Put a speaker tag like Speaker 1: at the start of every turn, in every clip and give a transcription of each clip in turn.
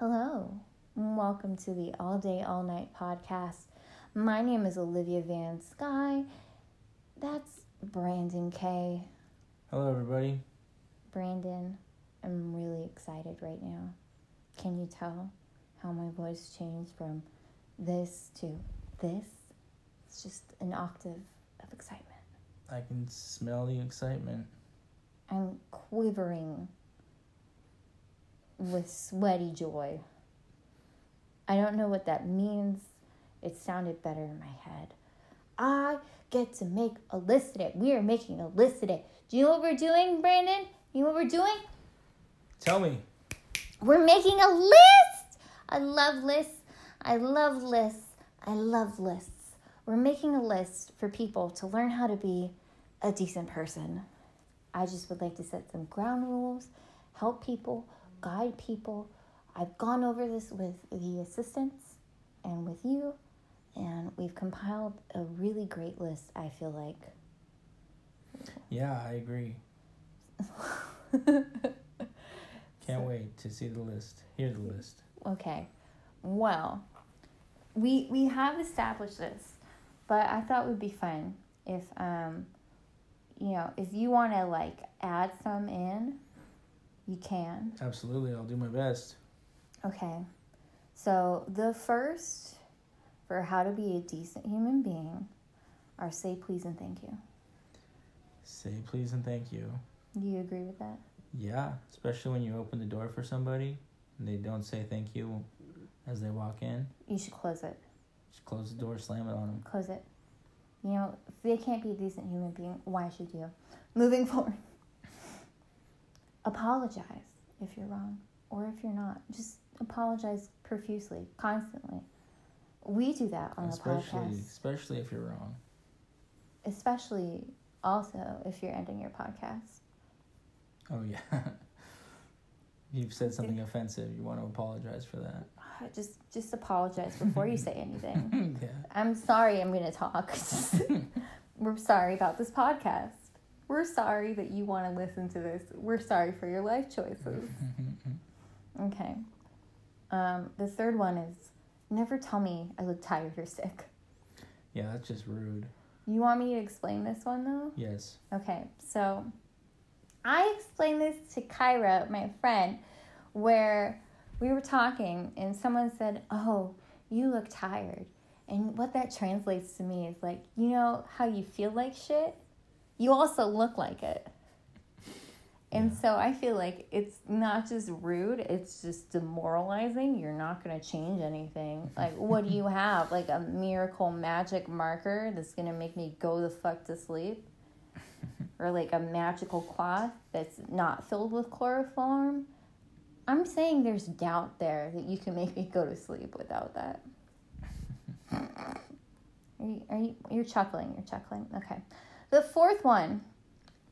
Speaker 1: Hello, welcome to the All Day, All Night podcast. My name is Olivia Van Sky. That's Brandon K.
Speaker 2: Hello, everybody.
Speaker 1: Brandon, I'm really excited right now. Can you tell how my voice changed from this to this? It's just an octave of excitement.
Speaker 2: I can smell the excitement.
Speaker 1: I'm quivering with sweaty joy. I don't know what that means. It sounded better in my head. I get to make a list today. We are making a list today. Do you know what we're doing, Brandon? You know what we're doing?
Speaker 2: Tell me.
Speaker 1: We're making a list. I love lists. I love lists. I love lists. We're making a list for people to learn how to be a decent person. I just would like to set some ground rules, help people, guide people. I've gone over this with the assistants and with you, and we've compiled a really great list, I feel like.
Speaker 2: Yeah, I agree. Can't wait to see the list. Hear the list.
Speaker 1: Okay. Well, we we have established this, but I thought it would be fun if um you know, if you want to like add some in, you can.
Speaker 2: Absolutely, I'll do my best.
Speaker 1: Okay. So, the first for how to be a decent human being are say please and thank you.
Speaker 2: Say please and thank you.
Speaker 1: Do you agree with that?
Speaker 2: Yeah, especially when you open the door for somebody and they don't say thank you as they walk in.
Speaker 1: You should close it.
Speaker 2: Just close the door, slam it on them.
Speaker 1: Close it. You know, if they can't be a decent human being, why should you? Moving forward. Apologize if you're wrong or if you're not. Just apologize profusely, constantly. We do that on
Speaker 2: especially,
Speaker 1: the podcast.
Speaker 2: especially if you're wrong.
Speaker 1: Especially also if you're ending your podcast.
Speaker 2: Oh yeah. You've said something offensive. You want to apologize for that.
Speaker 1: Just just apologize before you say anything.
Speaker 2: yeah.
Speaker 1: I'm sorry I'm gonna talk. We're sorry about this podcast. We're sorry that you want to listen to this. We're sorry for your life choices. Okay. Um, the third one is never tell me I look tired or sick.
Speaker 2: yeah, that's just rude.
Speaker 1: You want me to explain this one though?
Speaker 2: Yes.
Speaker 1: Okay, so I explained this to Kyra, my friend, where we were talking and someone said, Oh, you look tired. And what that translates to me is like, you know how you feel like shit? You also look like it. And
Speaker 2: Yeah.
Speaker 1: so I feel like it's not just rude, it's just demoralizing. You're not going to change anything. Like, what do you have? Like a miracle magic marker that's going to make me go the fuck to sleep? Or like a magical cloth that's not filled with chloroform? I'm saying there's doubt there that you can make me go to sleep without that. Are you, are you, you're chuckling, you're chuckling. Okay. The fourth one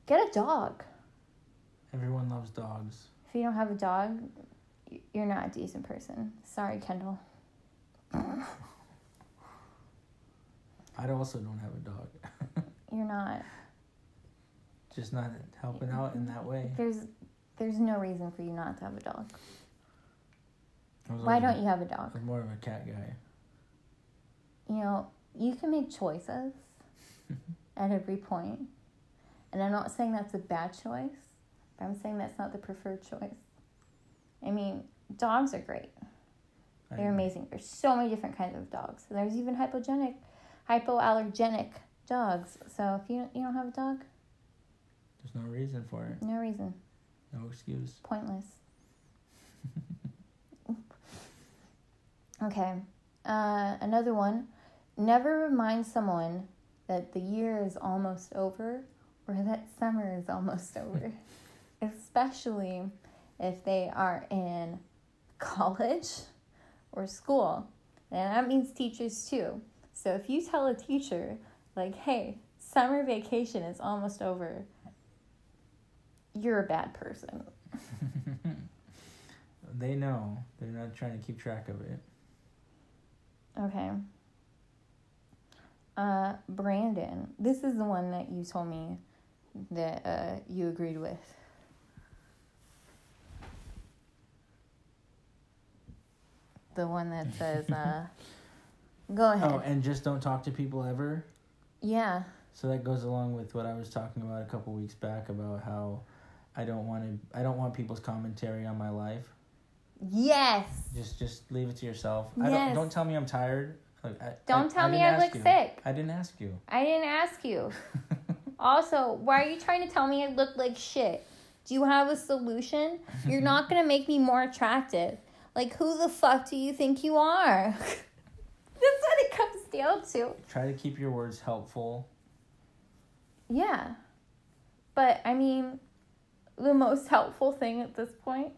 Speaker 1: get a dog.
Speaker 2: Everyone loves dogs.
Speaker 1: If you don't have a dog, you're not a decent person. Sorry, Kendall.
Speaker 2: I also don't have a dog.
Speaker 1: You're not.
Speaker 2: Just not helping out in that way.
Speaker 1: There's there's no reason for you not to have a dog. Why don't you have a dog?
Speaker 2: was more of a cat guy.
Speaker 1: You know, you can make choices at every point. And I'm not saying that's a bad choice, but I'm saying that's not the preferred choice. I mean, dogs are great. They're amazing. There's so many different kinds of dogs. There's even hypogenic, hypoallergenic dogs. So if you you don't have a dog,
Speaker 2: There's no reason for it.
Speaker 1: no reason,
Speaker 2: No excuse.
Speaker 1: pointless. okay, uh, another one. Never remind someone that the year is almost over or that summer is almost over, especially if they are in college or school. And that means teachers too. So if you tell a teacher, like, hey, summer vacation is almost over, you're a bad person.
Speaker 2: They know. They're not trying to keep track of it.
Speaker 1: Okay. Uh, Brandon, this is the one that you told me that uh, you agreed with. the one that says, uh, "Go ahead."
Speaker 2: Oh, and just don't talk to people ever.
Speaker 1: yeah,
Speaker 2: So that goes along with what I was talking about a couple weeks back about how I don't want to. I don't want people's commentary on my life.
Speaker 1: yes.
Speaker 2: Just just leave it to yourself. I don't
Speaker 1: Yes.
Speaker 2: don't tell me I'm tired. Like, I, uh,
Speaker 1: Don't
Speaker 2: I-
Speaker 1: tell
Speaker 2: I
Speaker 1: me I look
Speaker 2: you.
Speaker 1: sick.
Speaker 2: I didn't ask you.
Speaker 1: I didn't ask you. Also, why are you trying to tell me I look like shit? Do you have a solution? You're not gonna make me more attractive. Like, who the fuck do you think you are? That's what it comes down to.
Speaker 2: Try to keep your words helpful.
Speaker 1: Yeah. But, I mean, the most helpful thing at this point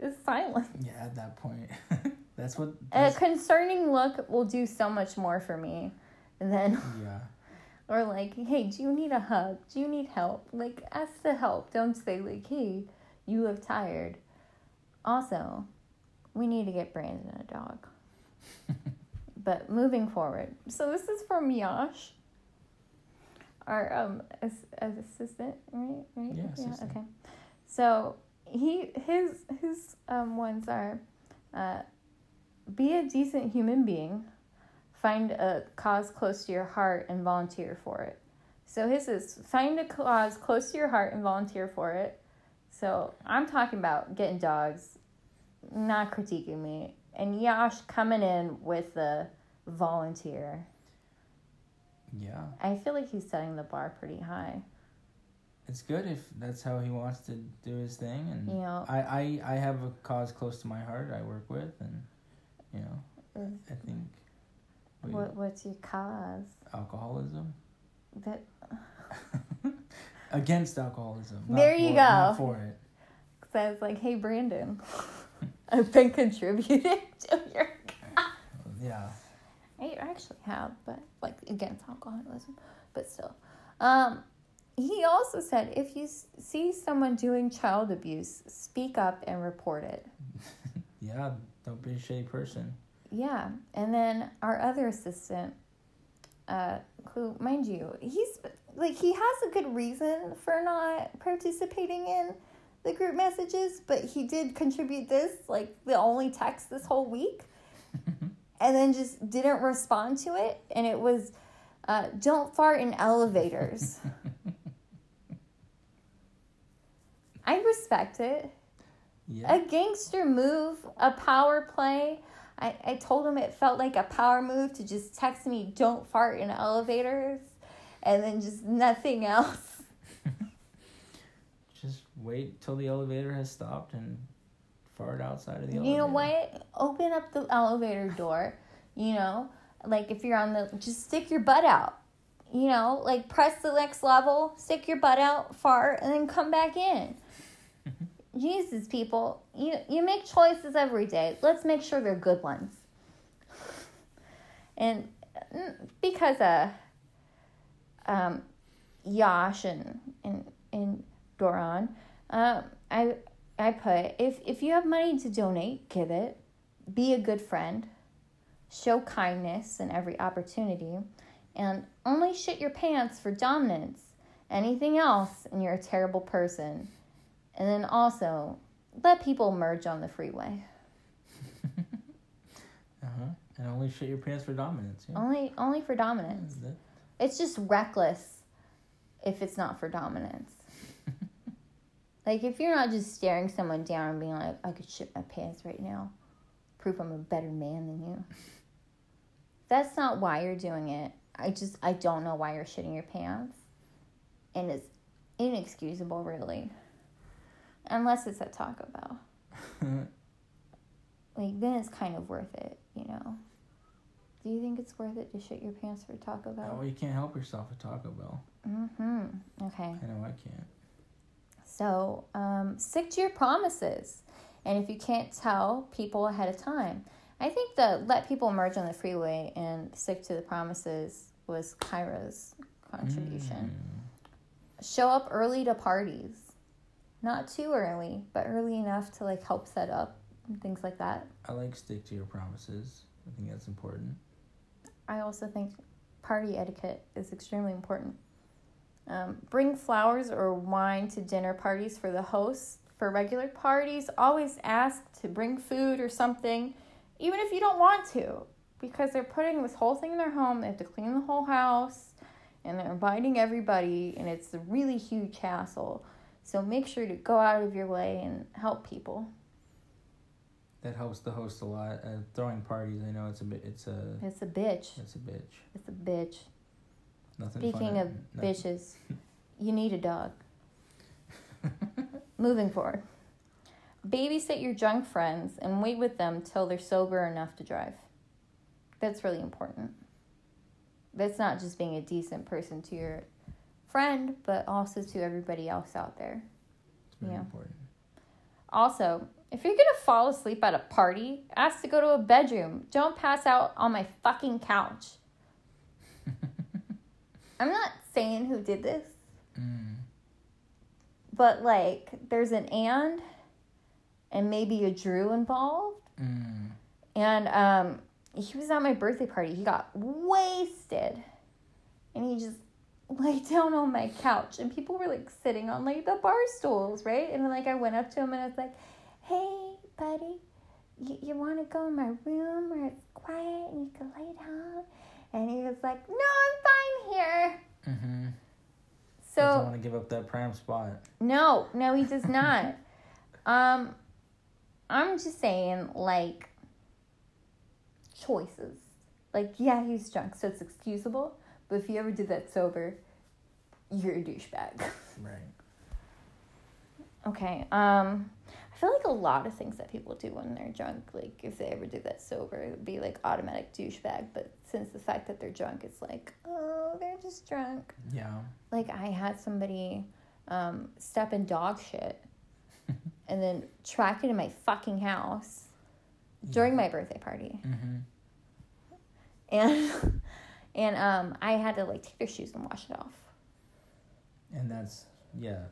Speaker 1: is silence.
Speaker 2: Yeah, at that point, that's what.
Speaker 1: A concerning look will do so much more for me than,
Speaker 2: yeah.
Speaker 1: or like, hey, do you need a hug? Do you need help? Like, ask for help. Don't say, like, hey, you look tired. Also, we need to get Brandon a dog. but moving forward, so this is from Yash, our um as, as assistant, right? Right?
Speaker 2: Yeah, assistant.
Speaker 1: okay. So he his his um ones are, uh, be a decent human being, find a cause close to your heart and volunteer for it. So his is find a cause close to your heart and volunteer for it. So I'm talking about getting dogs, not critiquing me. And Yash coming in with the volunteer.
Speaker 2: Yeah,
Speaker 1: I feel like he's setting the bar pretty high.
Speaker 2: it's good if that's how he wants to do his thing, and
Speaker 1: You know,
Speaker 2: I, I I have a cause close to my heart. I work with, and you know, I think
Speaker 1: what what's your cause?
Speaker 2: alcoholism
Speaker 1: That
Speaker 2: against alcoholism. not
Speaker 1: There you
Speaker 2: for- not
Speaker 1: go.
Speaker 2: for it.
Speaker 1: Because I was like, hey Brandon, I've been contributing to your
Speaker 2: Yeah,
Speaker 1: I actually have, but like against alcoholism, but still. Um, he also said if you s- see someone doing child abuse, speak up and report it.
Speaker 2: yeah. Don't be a shitty person.
Speaker 1: Yeah, and then our other assistant, uh, who, mind you, he's like he has a good reason for not participating in the group messages, but he did contribute this like the only text this whole week, and then just didn't respond to it, and it was, uh, "Don't fart in elevators." I respect it
Speaker 2: Yeah,
Speaker 1: a gangster move, a power play. I, I told him it felt like a power move to just text me, don't fart in elevators, and then just nothing else.
Speaker 2: just wait till the elevator has stopped and fart outside of the elevator.
Speaker 1: You know what? Open up the elevator door, you know, like if you're on the, just stick your butt out. You know, like press the next level, stick your butt out, fart, and then come back in. Jesus, people, you you make choices every day. Let's make sure they're good ones. And mm, because uh, um, Yash and and and Doran, um, I I put if if you have money to donate, give it. Be a good friend. Show kindness in every opportunity, and only shit your pants for dominance. Anything else, and you're a terrible person. And then also, let people merge on the freeway.
Speaker 2: Uh huh. And only shit your pants for dominance. Yeah.
Speaker 1: Only only for dominance.
Speaker 2: It.
Speaker 1: It's just reckless if it's not for dominance. like if you're not just staring someone down and being like, I could shit my pants right now. Proof I'm a better man than you. That's not why you're doing it. I just I don't know why you're shitting your pants. And it's inexcusable really. Unless it's at Taco Bell. Like then it's kind of worth it, you know. Do you think it's worth it to shit your pants for Taco Bell?
Speaker 2: oh, you can't help yourself at Taco Bell.
Speaker 1: Mm-hmm. Okay.
Speaker 2: I know I can't.
Speaker 1: So um, stick to your promises. And if you can't tell people ahead of time, I think the let people merge on the freeway and stick to the promises was Kyra's contribution.
Speaker 2: Mm.
Speaker 1: Show up early to parties. Not too early, but early enough to like help set up and things like that.
Speaker 2: I like stick to your promises. I think that's important.
Speaker 1: I also think party etiquette is extremely important. Um, bring flowers or wine to dinner parties for the hosts. For regular parties, always ask to bring food or something even if you don't want to, because they're putting this whole thing in their home. They have to clean the whole house, and they're inviting everybody, and it's a really huge hassle. So make sure to go out of your way and help people.
Speaker 2: That helps the host a lot. Uh, throwing parties, I know it's a bit. It's a.
Speaker 1: It's a bitch.
Speaker 2: It's a bitch.
Speaker 1: It's a bitch.
Speaker 2: Nothing.
Speaker 1: Speaking of
Speaker 2: no-
Speaker 1: bitches, you need a dog. Moving forward. Babysit your drunk friends and wait with them till they're sober enough to drive. That's really important. That's not just being a decent person to your friend, but also to everybody else out there.
Speaker 2: It's very
Speaker 1: Yeah.
Speaker 2: important.
Speaker 1: Also, if you're gonna fall asleep at a party, ask to go to a bedroom. Don't pass out on my fucking couch. I'm not saying who did this,
Speaker 2: Mm.
Speaker 1: but like there's an and and maybe a Drew involved.
Speaker 2: Mm.
Speaker 1: And um he was at my birthday party. He got wasted. And he just laid down on my couch and people were like sitting on like the bar stools, right? And like I went up to him and I was like, "Hey, buddy, you, you want to go in my room where it's quiet and you can lay down?" And he was like, "No, I'm fine here."
Speaker 2: Mm-hmm.
Speaker 1: So
Speaker 2: Doesn't want to give up that prime spot.
Speaker 1: No, no, he does not. um, I'm just saying, like, choices. Like, yeah, he's drunk, so it's excusable. But if you ever did that sober, you're a douchebag.
Speaker 2: Right.
Speaker 1: okay. Um, I feel like a lot of things that people do when they're drunk, like if they ever do that sober, it would be like automatic douchebag. But since the fact that they're drunk, it's like, oh, they're just drunk.
Speaker 2: Yeah.
Speaker 1: like I had somebody um, step in dog shit and then track it in my fucking house during my birthday party.
Speaker 2: Mm-hmm.
Speaker 1: And and um, I had to like take their shoes and wash it off.
Speaker 2: And that's yeah.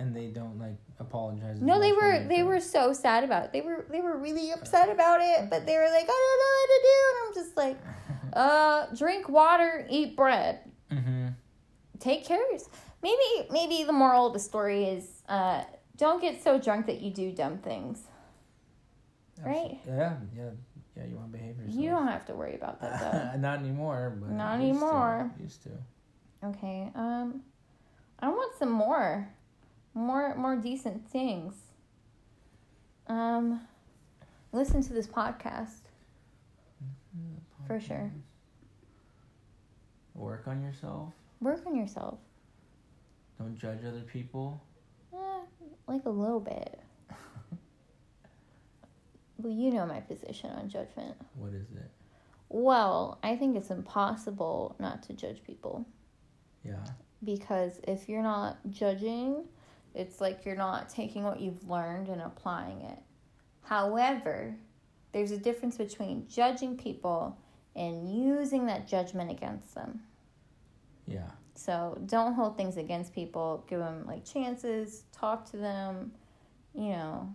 Speaker 2: And they don't like apologize.
Speaker 1: No, they were they were so sad about it. They were they were really upset about it, but they were like, I don't know what to do. And I'm just like, uh, drink water, eat bread.
Speaker 2: Mm-hmm.
Speaker 1: take care. Maybe maybe the moral of the story is uh, don't get so drunk that you do dumb things. Right.
Speaker 2: Yeah, yeah, yeah. You want to behave yourself.
Speaker 1: You don't have to worry about that though.
Speaker 2: Not anymore. But
Speaker 1: Not
Speaker 2: used to.
Speaker 1: anymore.
Speaker 2: Used to.
Speaker 1: okay. Um, I want some more, more more decent things. Um, listen to this podcast for sure.
Speaker 2: Work on yourself.
Speaker 1: Work on yourself.
Speaker 2: Don't judge other people.
Speaker 1: Eh, like a little bit. Well, you know my position on judgment.
Speaker 2: What is it?
Speaker 1: Well, I think it's impossible not to judge people
Speaker 2: Yeah.
Speaker 1: because if you're not judging, it's like you're not taking what you've learned and applying it. However, there's a difference between judging people and using that judgment against them.
Speaker 2: Yeah.
Speaker 1: So don't hold things against people. Give them like chances. Talk to them. You know,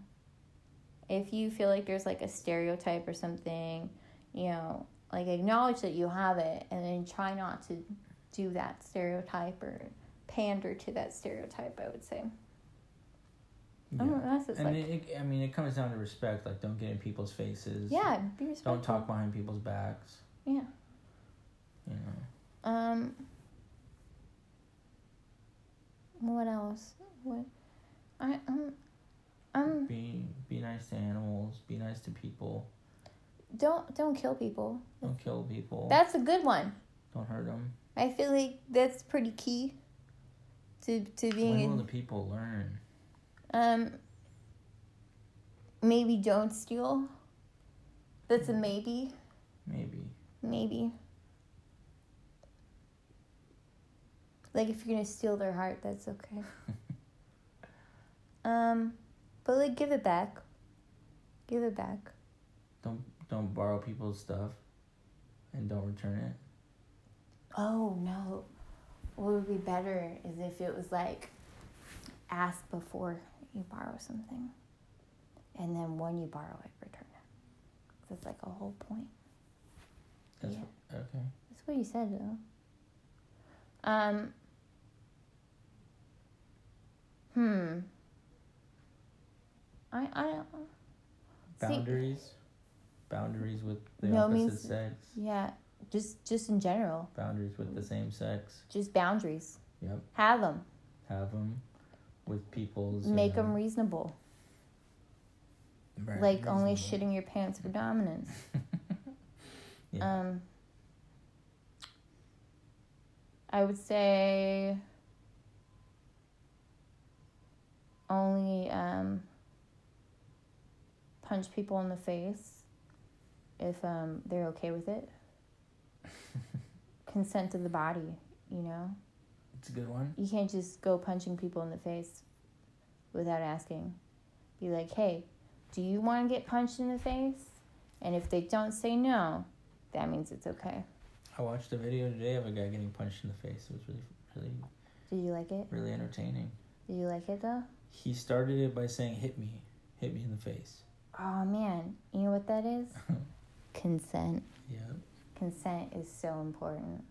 Speaker 1: if you feel like there's like a stereotype or something, you know, like acknowledge that you have it, and then try not to do that stereotype or pander to that stereotype. I would say. I
Speaker 2: Yeah.
Speaker 1: don't know.
Speaker 2: And
Speaker 1: like
Speaker 2: it, it, I mean, it comes down to respect. Like, don't get in people's faces.
Speaker 1: yeah, be respectful.
Speaker 2: Don't talk behind people's backs.
Speaker 1: Yeah.
Speaker 2: You know.
Speaker 1: Um. What else? What? I um. Um.
Speaker 2: Be be nice to animals. Be nice to people.
Speaker 1: Don't don't kill people.
Speaker 2: Don't kill people.
Speaker 1: That's a good one.
Speaker 2: don't hurt them.
Speaker 1: I feel like that's pretty key to to being
Speaker 2: When will
Speaker 1: in,
Speaker 2: the people learn?
Speaker 1: um maybe don't steal. That's a maybe.
Speaker 2: Maybe.
Speaker 1: Maybe. Like if you're gonna steal their heart, that's okay. um but like give it back. Give it back.
Speaker 2: Don't don't borrow people's stuff, and don't return it.
Speaker 1: Oh no. What would be better is if it was like ask before you borrow something. And then when you borrow it, return it. That's like a whole point.
Speaker 2: That's
Speaker 1: Yeah.
Speaker 2: okay.
Speaker 1: That's what you said though. Um Hmm. I I don't See-
Speaker 2: Boundaries. Boundaries with the
Speaker 1: No
Speaker 2: opposite
Speaker 1: means-
Speaker 2: sex.
Speaker 1: Yeah, just just in general,
Speaker 2: Boundaries with the same sex.
Speaker 1: just boundaries.
Speaker 2: Yep.
Speaker 1: Have them.
Speaker 2: Have them with people's.
Speaker 1: Make them
Speaker 2: uh,
Speaker 1: reasonable.
Speaker 2: right,
Speaker 1: like only shitting your pants for dominance.
Speaker 2: yeah.
Speaker 1: Um, I would say only um, punch people in the face if um, they're okay with it. Consent of the body, you know?
Speaker 2: it's a good one.
Speaker 1: You can't just go punching people in the face without asking. Be like, hey, do you want to get punched in the face? And if they don't say no, that means it's okay.
Speaker 2: I watched a video today of a guy getting punched in the face. It was really, really,
Speaker 1: Did you like it?
Speaker 2: really entertaining.
Speaker 1: Did you like it though?
Speaker 2: He started it by saying, "Hit me, hit me in the face."
Speaker 1: Oh man, you know what that is? Consent.
Speaker 2: Yeah.
Speaker 1: Consent is so important.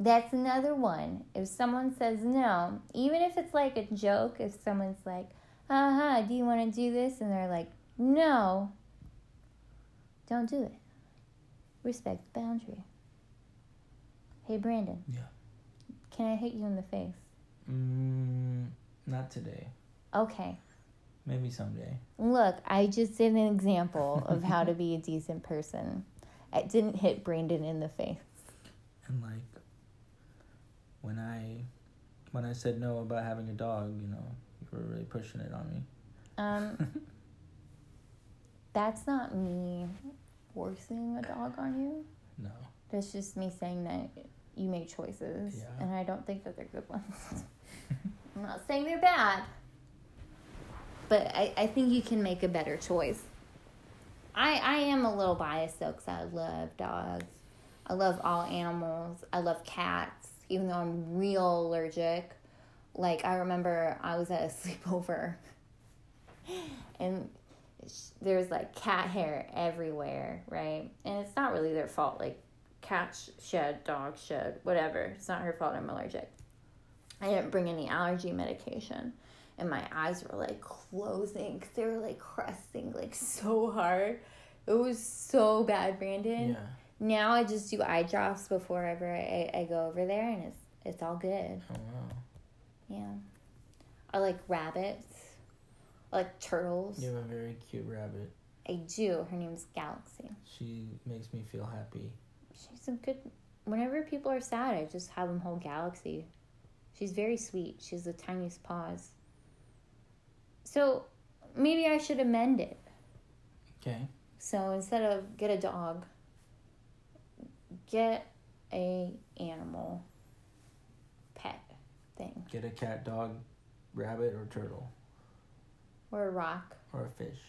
Speaker 1: That's another one. If someone says no, even if it's like a joke, if someone's like, haha, do you want to do this? And they're like, no, don't do it. Respect the boundary. Hey, Brandon.
Speaker 2: Yeah.
Speaker 1: Can I hit you in the face?
Speaker 2: Mm, not today.
Speaker 1: Okay.
Speaker 2: Maybe someday.
Speaker 1: Look, I just did an example of how to be a decent person. I didn't hit Brandon in the face.
Speaker 2: And like, when I, when I said no about having a dog, you know, you were really pushing it on me.
Speaker 1: Um, that's not me forcing a dog on you.
Speaker 2: No.
Speaker 1: That's just me saying that you make choices,
Speaker 2: Yeah.
Speaker 1: and I don't think that they're good ones. I'm not saying they're bad, but I, I think you can make a better choice. I I am a little biased though, because I love dogs. I love all animals. I love cats, even though I'm real allergic. Like I remember I was at a sleepover, and there's like cat hair everywhere, right? And it's not really their fault. Like cats shed, dogs shed, whatever. It's not her fault. I'm allergic. I didn't bring any allergy medication, and my eyes were like closing because they were like crusting like so hard. It was so bad, Brandon.
Speaker 2: Yeah.
Speaker 1: Now I just do eye drops before ever I, I go over there, and it's it's all good.
Speaker 2: Oh wow.
Speaker 1: Yeah. I like rabbits. I like turtles.
Speaker 2: You have a very cute rabbit.
Speaker 1: I do. Her name's Galaxy.
Speaker 2: She makes me feel happy.
Speaker 1: She's a good. Whenever people are sad, I just have them hold Galaxy. She's very sweet. She has the tiniest paws. So maybe I should amend it.
Speaker 2: Okay.
Speaker 1: So instead of get a dog, get a animal pet thing
Speaker 2: Get a cat, dog, rabbit, or turtle,
Speaker 1: or a rock.
Speaker 2: or a fish.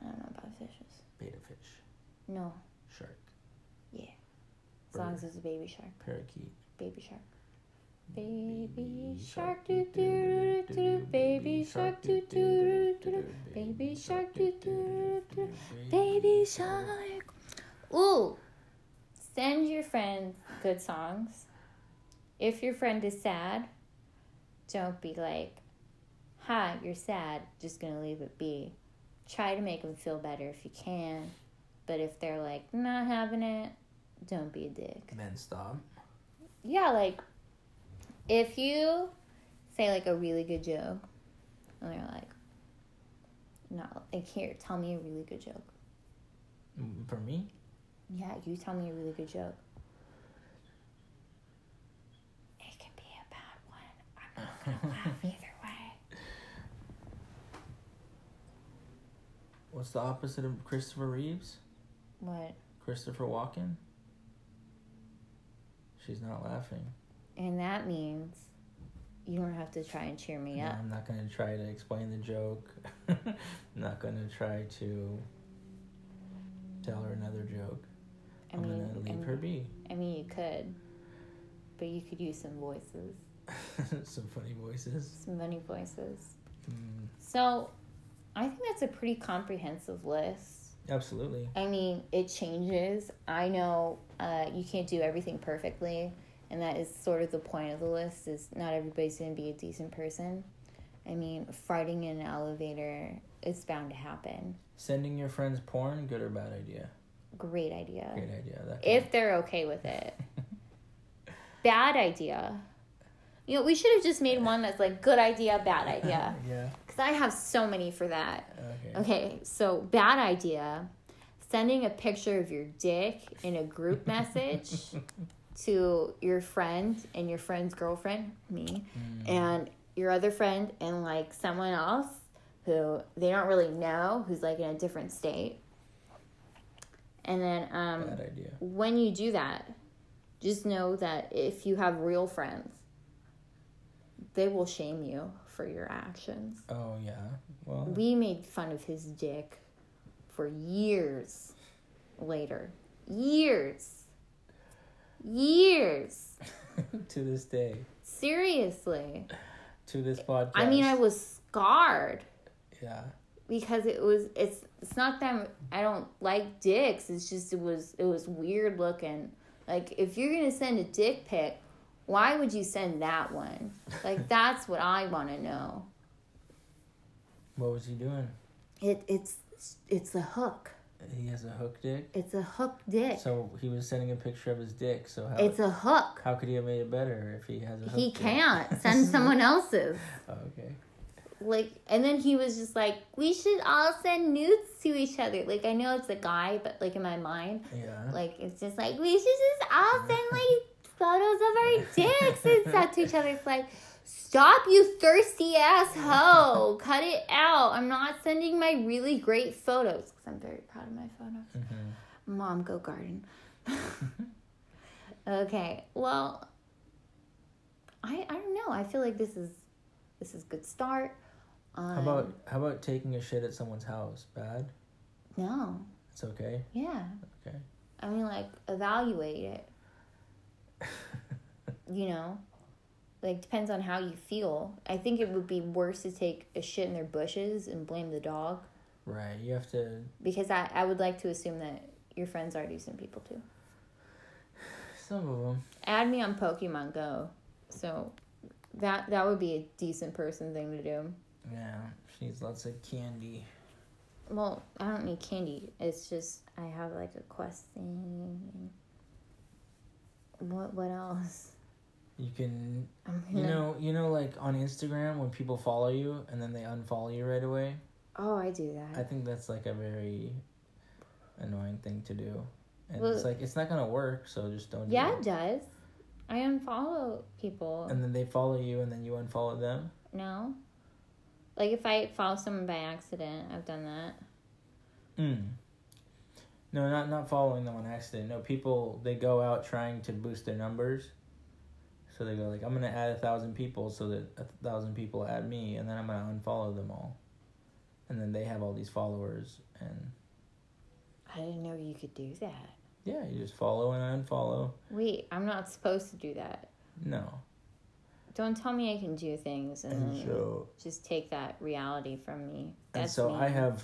Speaker 1: I don't know about fishes.
Speaker 2: Betta fish,
Speaker 1: No,
Speaker 2: shark, Yeah.
Speaker 1: as long as it's a baby shark.
Speaker 2: parakeet.
Speaker 1: Baby shark. Baby shark doo doo doo doo baby shark doo doo doo doo baby shark doo doo doo baby shark. Ooh, send your friend good songs. If your friend is sad, don't be like, "Hi, you're sad." Just gonna leave it be. Try to make them feel better if you can, but if they're like not having it, don't be a dick
Speaker 2: Then stop.
Speaker 1: yeah, like if you say like a really good joke, and they're like, no, like here, tell me a really good joke.
Speaker 2: Mm, For me,
Speaker 1: Yeah, you tell me a really good joke. It can be a bad one. I'm not gonna laugh either way.
Speaker 2: what's the opposite of Christopher Reeves?
Speaker 1: What?
Speaker 2: Christopher Walken. She's not laughing.
Speaker 1: And that means you don't have to try and cheer me
Speaker 2: No,
Speaker 1: up.
Speaker 2: I'm not gonna try to explain the joke. I'm not gonna try to tell her another joke.
Speaker 1: I
Speaker 2: I'm
Speaker 1: mean,
Speaker 2: gonna
Speaker 1: I
Speaker 2: leave her be.
Speaker 1: I mean, you could, but you could use some voices,
Speaker 2: Some funny voices.
Speaker 1: some funny voices.
Speaker 2: Mm,
Speaker 1: So, I think that's a pretty comprehensive list.
Speaker 2: absolutely.
Speaker 1: I mean, it changes. I know uh, you can't do everything perfectly, and that is sort of the point of the list. Is not everybody's going to be a decent person. I mean, farting in an elevator is bound to happen.
Speaker 2: Sending your friends porn, good or bad idea?
Speaker 1: Great idea.
Speaker 2: Great idea. That
Speaker 1: If they're okay with it. bad idea. You know, we should have just made one that's like good idea, bad idea.
Speaker 2: yeah.
Speaker 1: Because I have so many for that.
Speaker 2: Okay.
Speaker 1: Okay, so bad idea. Sending a picture of your dick in a group message to your friend and your friend's girlfriend, me,
Speaker 2: Mm.
Speaker 1: and your other friend and like someone else who they don't really know who's like in a different state. And then um
Speaker 2: Bad idea.
Speaker 1: when you do that, just know that if you have real friends, they will shame you for your actions.
Speaker 2: Oh yeah. Well,
Speaker 1: We made fun of his dick for years later. Years. Years.
Speaker 2: to this day,
Speaker 1: Seriously.
Speaker 2: to this podcast.
Speaker 1: I mean, I was scarred
Speaker 2: Yeah.
Speaker 1: because it was it's it's not that I don't like dicks. It's just it was it was weird looking. Like if you're to send a dick pic, why would you send that one? Like that's what I want to know.
Speaker 2: What was he doing?
Speaker 1: It it's it's a hook.
Speaker 2: He has a hook dick.
Speaker 1: It's a hook dick.
Speaker 2: So he was sending a picture of his dick. So how
Speaker 1: It's a hook.
Speaker 2: how could he have made it better if he has a hook?
Speaker 1: He
Speaker 2: dick?
Speaker 1: can't send someone else's.
Speaker 2: Oh, okay.
Speaker 1: Like, and then he was just like, we should all send nudes to each other. Like, I know it's a guy, but like in my mind,
Speaker 2: Yeah.
Speaker 1: like it's just like we should just all send like photos of our dicks and stuff to each other. It's like, stop, you thirsty ass hoe, cut it out. I'm not sending my really great photos because I'm very proud of my photos.
Speaker 2: hmm
Speaker 1: Mom, go garden. okay, well, I I don't know. I feel like this is this is good start. Um,
Speaker 2: How about how about taking a shit at someone's house? Bad.
Speaker 1: no?
Speaker 2: It's okay.
Speaker 1: Yeah.
Speaker 2: Okay.
Speaker 1: I mean, like evaluate it. You know, like depends on how you feel. I think it would be worse to take a shit in their bushes and blame the dog
Speaker 2: right. You have to.
Speaker 1: because I I would like to assume that your friends are decent people too.
Speaker 2: Some of them.
Speaker 1: add me on Pokemon Go. So that that would be a decent person thing to do.
Speaker 2: Yeah. She needs lots of candy.
Speaker 1: Well, I don't need candy. It's just I have like a quest thing. What what else?
Speaker 2: You can. You know. You know. Like on Instagram, when people follow you and then they unfollow you right away.
Speaker 1: Oh, I do that.
Speaker 2: I think that's like a very annoying thing to do. And
Speaker 1: Well-
Speaker 2: it's like it's not gonna work, so just don't.
Speaker 1: Yeah,
Speaker 2: Do
Speaker 1: it
Speaker 2: it.
Speaker 1: does. I unfollow people.
Speaker 2: And then they follow you, and then you unfollow them.
Speaker 1: no. Like if I follow someone by accident, I've done that.
Speaker 2: Mm. No, not not following them on accident. No, people they go out trying to boost their numbers. So they go like, I'm gonna add a thousand people so that a thousand people add me, and then I'm gonna unfollow them all. And then they have all these followers, and
Speaker 1: I didn't know you could do that.
Speaker 2: yeah, you just follow and unfollow.
Speaker 1: Wait, I'm not supposed to do that.
Speaker 2: No,
Speaker 1: Don't tell me I can do things and,
Speaker 2: and so
Speaker 1: just take that reality from me.
Speaker 2: and so
Speaker 1: me.
Speaker 2: I have,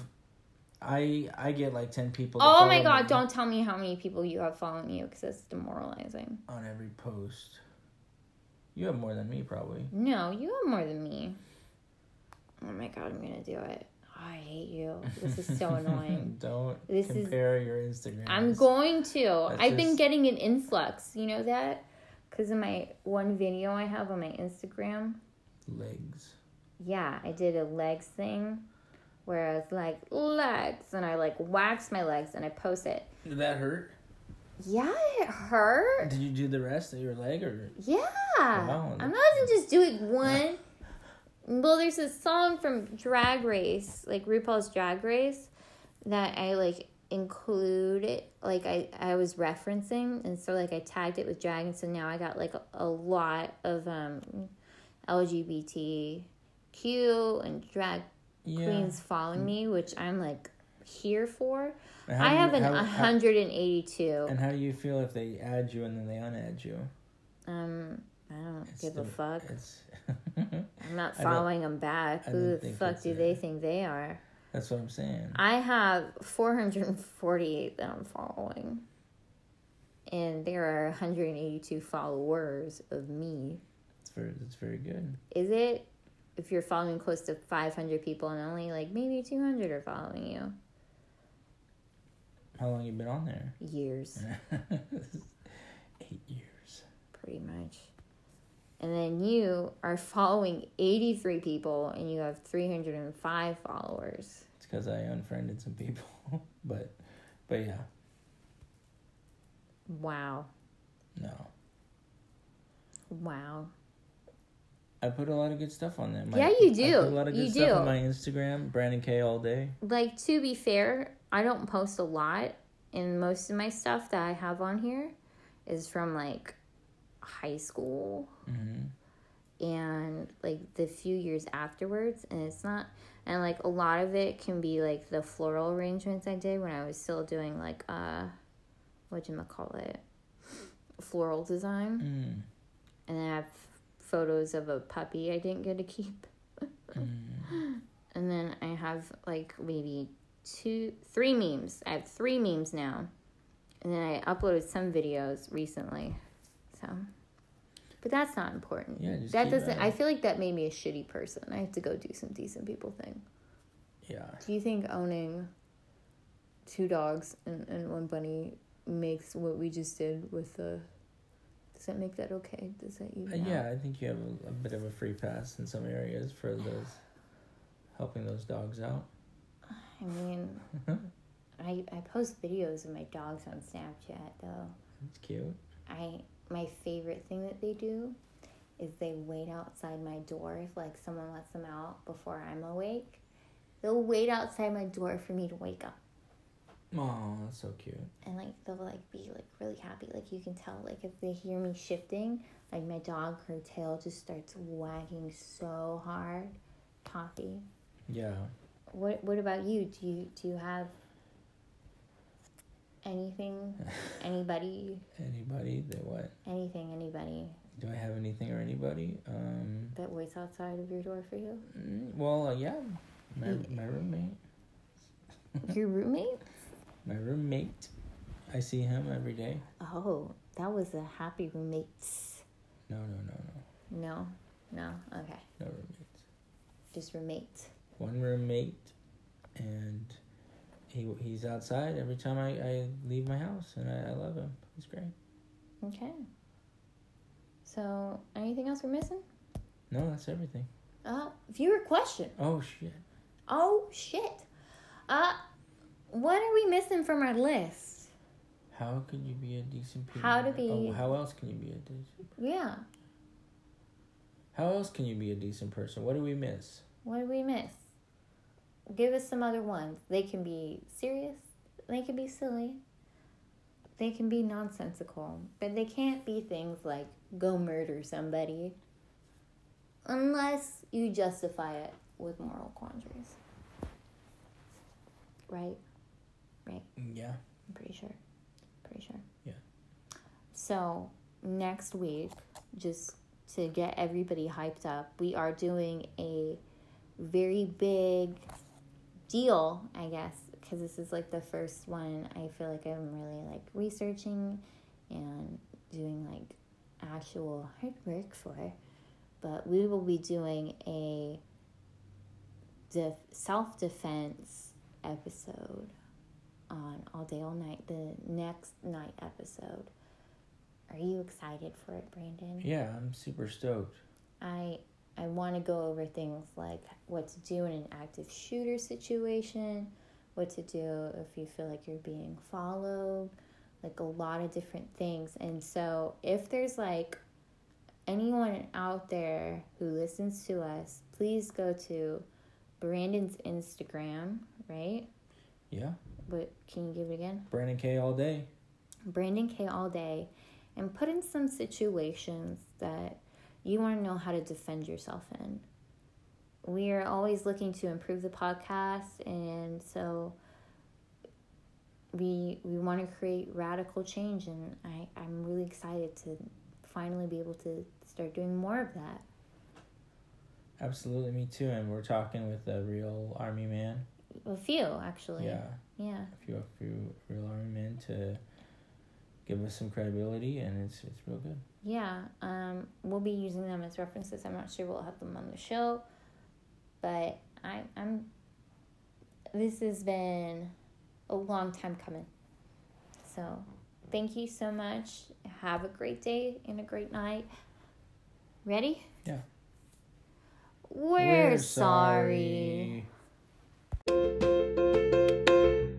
Speaker 2: I I get like ten people.
Speaker 1: Oh my god!
Speaker 2: me
Speaker 1: Don't tell me how many people you have following you because that's demoralizing.
Speaker 2: on every post. You have more than me, probably.
Speaker 1: No, you have more than me. Oh my god! I'm gonna do it. Oh, I hate you. This is so annoying.
Speaker 2: Don't
Speaker 1: This is-
Speaker 2: compare your Instagram.
Speaker 1: I'm going to.
Speaker 2: That's
Speaker 1: I've been getting an influx. You know that? Because of my one video I have on my Instagram.
Speaker 2: legs.
Speaker 1: Yeah, I did a legs thing where I was like, legs. And I like wax my legs and I post it.
Speaker 2: Did that hurt?
Speaker 1: Yeah, it hurt.
Speaker 2: Did you do the rest of your leg or?
Speaker 1: Yeah.
Speaker 2: Wow.
Speaker 1: I'm not just doing one. Well, there's a song from Drag Race, like RuPaul's Drag Race, that I like include it. Like I, I was referencing, and so like I tagged it with drag, and so now I got like a, a lot of um, LGBTQ and drag
Speaker 2: Yeah.
Speaker 1: queens following me, which I'm like here for. I
Speaker 2: do you-
Speaker 1: have an
Speaker 2: how- how-
Speaker 1: 182.
Speaker 2: And how do you feel if they add you and then they unadd you?
Speaker 1: Um, I don't
Speaker 2: It's
Speaker 1: give
Speaker 2: the-
Speaker 1: a fuck. I'm not following them back.
Speaker 2: I
Speaker 1: Who the fuck do they think they are?
Speaker 2: that's what I'm saying.
Speaker 1: I have 448 that I'm following. And there are 182 followers of me.
Speaker 2: It's very it's very good.
Speaker 1: Is it? if you're following close to 500 people and only like maybe 200 are following you
Speaker 2: How long you been on there?
Speaker 1: years
Speaker 2: Eight years.
Speaker 1: pretty much and then you are following 83 people and you have 305 followers
Speaker 2: It's because I unfriended some people, but but yeah,
Speaker 1: wow
Speaker 2: no.
Speaker 1: wow
Speaker 2: I put a lot of good stuff on there. My-
Speaker 1: Yeah, you do.
Speaker 2: a lot of good
Speaker 1: You
Speaker 2: stuff
Speaker 1: do.
Speaker 2: on my Instagram, Brandon K all day.
Speaker 1: like to be fair i don't post a lot and most of my stuff that i have on here is from like high school
Speaker 2: hmm
Speaker 1: and like the few years afterwards and it's not and like a lot of it can be like the floral arrangements i did when i was still doing like uh what you call it floral design
Speaker 2: Mm.
Speaker 1: and then i have photos of a puppy i didn't get to keep
Speaker 2: Mm.
Speaker 1: and then i have like maybe two three memes. I have three memes now. And then i uploaded some videos recently so. But that's not important.
Speaker 2: Yeah, just
Speaker 1: that doesn't i feel like that made me a shitty person. I have to go do some decent people thing.
Speaker 2: Yeah.
Speaker 1: do you think owning two dogs and, and one bunny makes what we just did with the does that make that okay? Does that
Speaker 2: Uh,
Speaker 1: even out?
Speaker 2: yeah, I think you have a, a bit of a free pass in some areas for those helping those dogs out.
Speaker 1: I mean mm-hmm. I, I post videos of my dogs on snapchat though
Speaker 2: It's cute.
Speaker 1: I my favorite thing that they do is they wait outside my door if like someone lets them out before I'm awake. They'll wait outside my door for me to wake up.
Speaker 2: Oh, that's so cute.
Speaker 1: And like they'll like be like really happy. Like you can tell like if they hear me shifting, like my dog her tail just starts wagging so hard. Coffee.
Speaker 2: Yeah.
Speaker 1: What what about you? Do you do you have anything anybody
Speaker 2: Anybody that what?
Speaker 1: anything anybody
Speaker 2: Do I have anything or anybody? Um.
Speaker 1: that waits outside of your door for you?
Speaker 2: mm, Well, uh, yeah. My my roommate.
Speaker 1: Your roommate?
Speaker 2: My roommate. I see him every day.
Speaker 1: Oh, that was a happy roommates.
Speaker 2: No, no, no, no,
Speaker 1: No, no, okay,
Speaker 2: no roommates.
Speaker 1: just roommate.
Speaker 2: One roommate, and he he's outside every time I, I leave my house, and I, I love him. He's great.
Speaker 1: Okay. So, anything else we're missing?
Speaker 2: No, that's everything.
Speaker 1: Uh, viewer question.
Speaker 2: Oh shit.
Speaker 1: Oh shit. Uh, what are we missing from our list?
Speaker 2: How could you be a decent person?
Speaker 1: How to be-
Speaker 2: Oh, how else can you be a decent? Person?
Speaker 1: Yeah.
Speaker 2: How else can you be a decent person? What do we miss?
Speaker 1: What do we miss? Give us some other ones. They can be serious. They can be silly. They can be nonsensical. But they can't be things like go murder somebody. Unless you justify it with moral quandaries. Right? Right?
Speaker 2: Mm, yeah.
Speaker 1: I'm pretty sure. Pretty sure.
Speaker 2: Yeah.
Speaker 1: So next week, just to get everybody hyped up, we are doing a very big deal, I guess, because this is like the first one. I feel like I'm really like researching and doing like actual hard work for. But we will be doing a def- self defense episode on All Day All Night, the next night episode. Are you excited for it, Brandon?
Speaker 2: Yeah, I'm super stoked.
Speaker 1: I I want to go over things like what to do in an active shooter situation, what to do if you feel like you're being followed, like a lot of different things. And so, if there's like anyone out there who listens to us, please go to Brandon's Instagram, right?
Speaker 2: Yeah.
Speaker 1: But can you give it again?
Speaker 2: Brandon K all day.
Speaker 1: Brandon K all day and put in some situations that you want to know how to defend yourself in. We are always looking to improve the podcast and so we we want to create radical change and I, I'm really excited to finally be able to start doing more of that.
Speaker 2: Absolutely, me too. And we're talking with a real army man.
Speaker 1: A few actually.
Speaker 2: Yeah,
Speaker 1: Yeah.
Speaker 2: a few, a few real army men to give us some credibility, and it's it's real good.
Speaker 1: Yeah, um, we'll be using them as references. I'm not sure we'll have them on the show, but I, I'm. This has been a long time coming, so thank you so much. Have a great day and a great night. Ready?
Speaker 2: Yeah.
Speaker 1: We're,
Speaker 2: We're
Speaker 1: sorry.
Speaker 2: sorry.